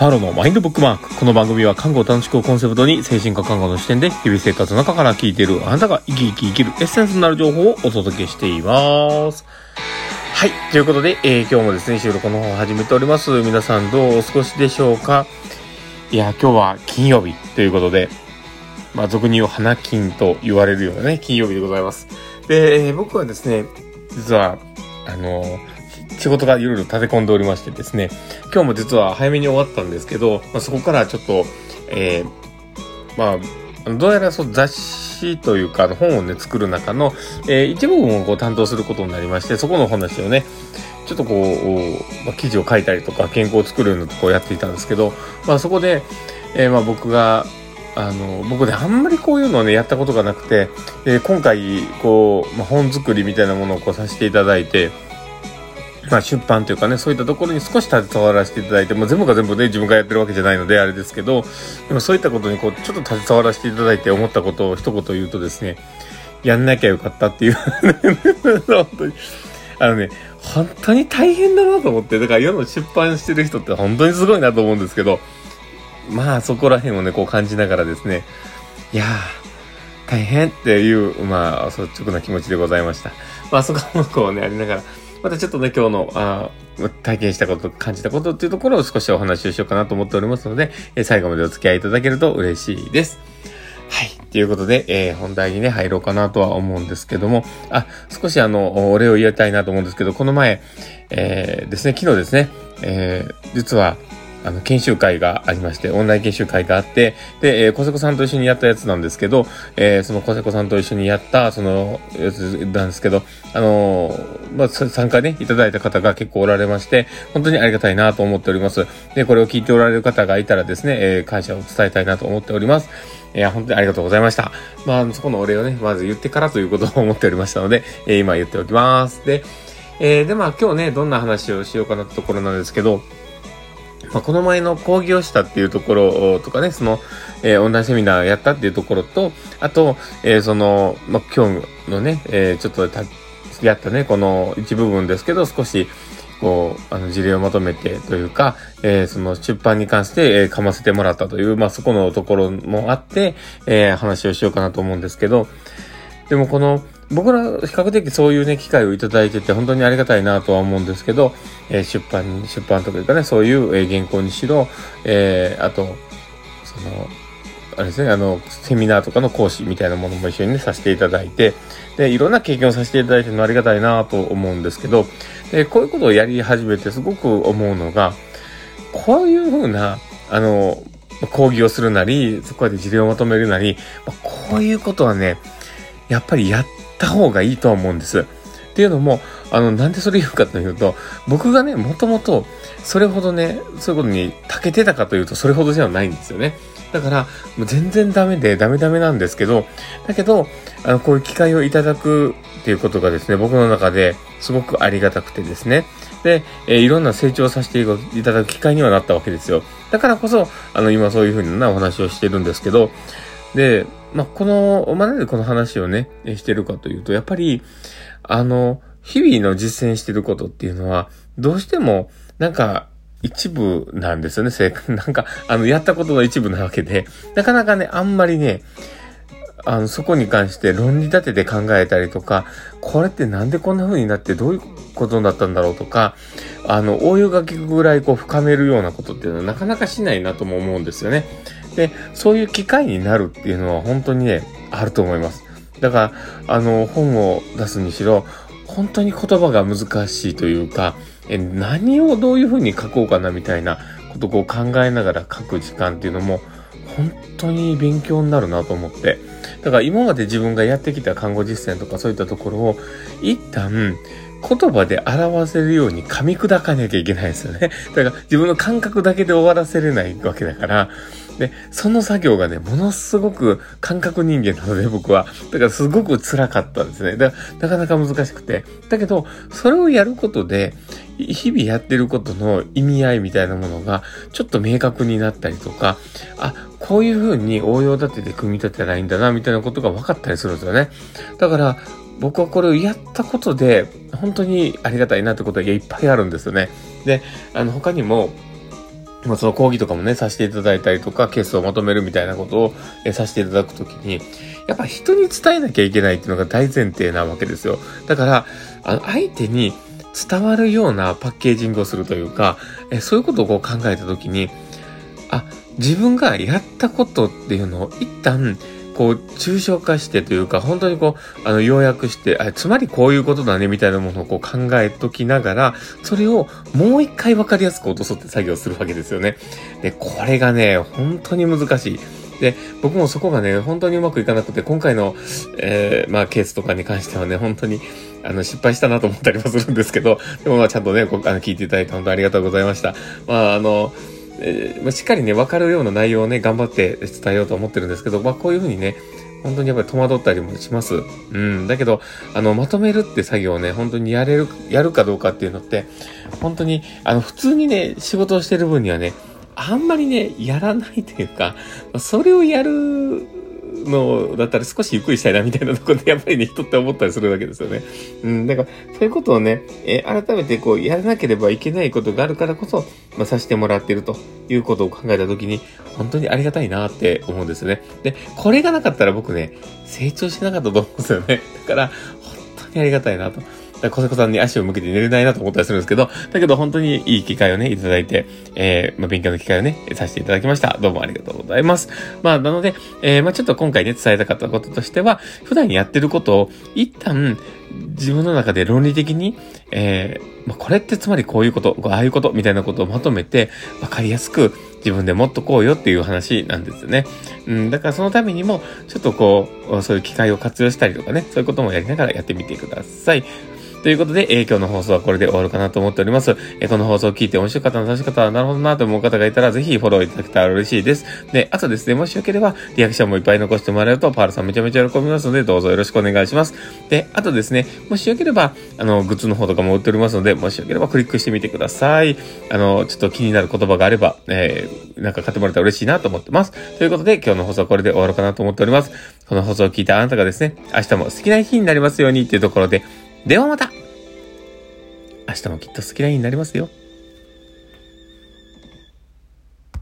パロのマインドブックマーク。この番組は看護を楽しくをコンセプトに精神科看護の視点で日々生活の中から聞いているあなたが生き生き生きるエッセンスになる情報をお届けしています。はい。ということで、えー、今日もですね、収録の方を始めております。皆さんどうお過ごしでしょうかいや、今日は金曜日ということで、まあ、俗に言う花金と言われるようなね、金曜日でございます。で、えー、僕はですね、実は、あのー仕事がいろいろ立て込んでおりましてですね、今日も実は早めに終わったんですけど、まあ、そこからちょっと、えー、まあ、どうやらそう雑誌というか、本をね、作る中の、えー、一部分をこう担当することになりまして、そこの話をね、ちょっとこう、まあ、記事を書いたりとか、健康を作るのとこうやっていたんですけど、まあそこで、えー、まあ僕が、あの、僕ね、あんまりこういうのをね、やったことがなくて、えー、今回、こう、まあ、本作りみたいなものをこうさせていただいて、まあ、出版というかね、そういったところに少し携わらせていただいて、もう全部が全部ね、自分がやってるわけじゃないので、あれですけど、でもそういったことにこう、ちょっと携わらせていただいて思ったことを一言言うとですね、やんなきゃよかったっていう本当に。あのね、本当に大変だなと思って、だから世の出版してる人って本当にすごいなと思うんですけど、まあそこら辺をね、こう感じながらですね、いやー、大変っていう、まあ率直な気持ちでございました。まあそこもこうね、ありながら、またちょっとね、今日の、あ体験したこと、感じたことっていうところを少しお話をしようかなと思っておりますので、え最後までお付き合いいただけると嬉しいです。はい。ということで、えー、本題にね、入ろうかなとは思うんですけども、あ、少しあの、お礼を言いたいなと思うんですけど、この前、えー、ですね、昨日ですね、えー、実は、あの、研修会がありまして、オンライン研修会があって、で、えー、小瀬子さんと一緒にやったやつなんですけど、えー、その小瀬子さんと一緒にやった、その、やつなんですけど、あのー、まあ、参加ね、いただいた方が結構おられまして、本当にありがたいなと思っております。で、これを聞いておられる方がいたらですね、えー、感謝を伝えたいなと思っております。いや、本当にありがとうございました。まあ、そこのお礼をね、まず言ってからということを思っておりましたので、えー、今言っておきます。で、えー、で、まあ今日ね、どんな話をしようかなってところなんですけど、まあ、この前の講義をしたっていうところとかね、その、えー、オンラインセミナーやったっていうところと、あと、えー、その、まあ、今日のね、えー、ちょっとた、やったね、この一部分ですけど、少し、こう、あの、事例をまとめてというか、えー、その出版に関して、えー、かませてもらったという、まあ、そこのところもあって、えー、話をしようかなと思うんですけど、でもこの、僕ら比較的そういうね、機会をいただいてて本当にありがたいなとは思うんですけど、えー、出版、出版とかいうかね、そういう、え、原稿にしろ、えー、あと、その、あれですね、あの、セミナーとかの講師みたいなものも一緒にね、させていただいて、で、いろんな経験をさせていただいてるのありがたいなと思うんですけど、で、こういうことをやり始めてすごく思うのが、こういうふうな、あの、講義をするなり、そこで事例をまとめるなり、こういうことはね、やっぱりやってった方がいいとは思うんです。っていうのも、あの、なんでそれ言うかというと、僕がね、もともと、それほどね、そういうことに長けてたかというと、それほどじゃないんですよね。だから、もう全然ダメで、ダメダメなんですけど、だけど、あの、こういう機会をいただくっていうことがですね、僕の中ですごくありがたくてですね。で、えー、いろんな成長させていただく機会にはなったわけですよ。だからこそ、あの、今そういうふうなお話をしてるんですけど、で、まあ、この、ま、なんでこの話をね、してるかというと、やっぱり、あの、日々の実践してることっていうのは、どうしても、なんか、一部なんですよね、正解。なんか、あの、やったことの一部なわけで、なかなかね、あんまりね、あの、そこに関して論理立てて考えたりとか、これってなんでこんな風になってどういうことになったんだろうとか、あの、応用が効くぐらいこう深めるようなことっていうのはなかなかしないなとも思うんですよね。で、そういう機会になるっていうのは本当にね、あると思います。だから、あの、本を出すにしろ、本当に言葉が難しいというか、え何をどういうふうに書こうかなみたいなことを考えながら書く時間っていうのも、本当に勉強になるなと思って。だから今まで自分がやってきた看護実践とかそういったところを、一旦言葉で表せるように噛み砕かなきゃいけないですよね。だから自分の感覚だけで終わらせれないわけだから、で、その作業がね、ものすごく感覚人間なので、僕は。だからすごく辛かったんですね。だからなかなか難しくて。だけど、それをやることで、日々やってることの意味合いみたいなものが、ちょっと明確になったりとか、あ、こういう風に応用立てて組み立てたらいいんだな、みたいなことが分かったりするんですよね。だから、僕はこれをやったことで、本当にありがたいなってことがいっぱいあるんですよね。で、あの、他にも、まあ、その講義とかもね、させていただいたりとか、ケースをまとめるみたいなことを、えさせていただくときに、やっぱ人に伝えなきゃいけないっていうのが大前提なわけですよ。だから、あの、相手に伝わるようなパッケージングをするというか、えそういうことをこう考えたときに、あ、自分がやったことっていうのを一旦、こう、抽象化してというか、本当にこう、あの、要約して、あ、つまりこういうことだね、みたいなものをこう考えときながら、それをもう一回わかりやすく落とそうって作業するわけですよね。で、これがね、本当に難しい。で、僕もそこがね、本当にうまくいかなくて、今回の、えー、まあ、ケースとかに関してはね、本当に、あの、失敗したなと思ったりもするんですけど、でもまあ、ちゃんとね、こあの聞いていただいて本当ありがとうございました。まあ、あの、えー、まあ、しっかりね、わかるような内容をね、頑張って伝えようと思ってるんですけど、まあ、こういうふうにね、本当にやっぱり戸惑ったりもします。うん。だけど、あの、まとめるって作業をね、本当にやれる、やるかどうかっていうのって、本当に、あの、普通にね、仕事をしてる分にはね、あんまりね、やらないというか、それをやるのだったら少しゆっくりしたいなみたいなところでやっぱりね、人って思ったりするわけですよね。うん、だから、そういうことをね、えー、改めてこう、やらなければいけないことがあるからこそ、まあ、させてもらってるということを考えたときに、本当にありがたいなって思うんですよね。で、これがなかったら僕ね、成長しなかったと思うんですよね。だから、本当にありがたいなと。小坂さんに足を向けて寝れないなと思ったりするんですけど、だけど本当にいい機会をね、いただいて、えー、まあ、勉強の機会をね、させていただきました。どうもありがとうございます。まあ、なので、えー、まあ、ちょっと今回ね、伝えたかったこととしては、普段やってることを、一旦、自分の中で論理的に、えー、まあ、これってつまりこういうこと、ああいうこと、みたいなことをまとめて、わかりやすく、自分でもっとこうよっていう話なんですよね。うん、だからそのためにも、ちょっとこう、そういう機会を活用したりとかね、そういうこともやりながらやってみてください。ということで、えー、今日の放送はこれで終わるかなと思っております。えー、この放送を聞いて面白かったな、楽しかった、ななるほどなと思う方がいたら、ぜひフォローいただけたら嬉しいです。で、あとですね、もしよければ、リアクションもいっぱい残してもらえると、パールさんめちゃめちゃ喜びますので、どうぞよろしくお願いします。で、あとですね、もしよければ、あの、グッズの方とかも売っておりますので、もしよければクリックしてみてください。あの、ちょっと気になる言葉があれば、えー、なんか買ってもらえたら嬉しいなと思ってます。ということで、今日の放送はこれで終わるかなと思っております。この放送を聞いたあなたがですね、明日も素敵な日になりますようにっていうところで、ではまた明日もきっと好きな日になりますよ。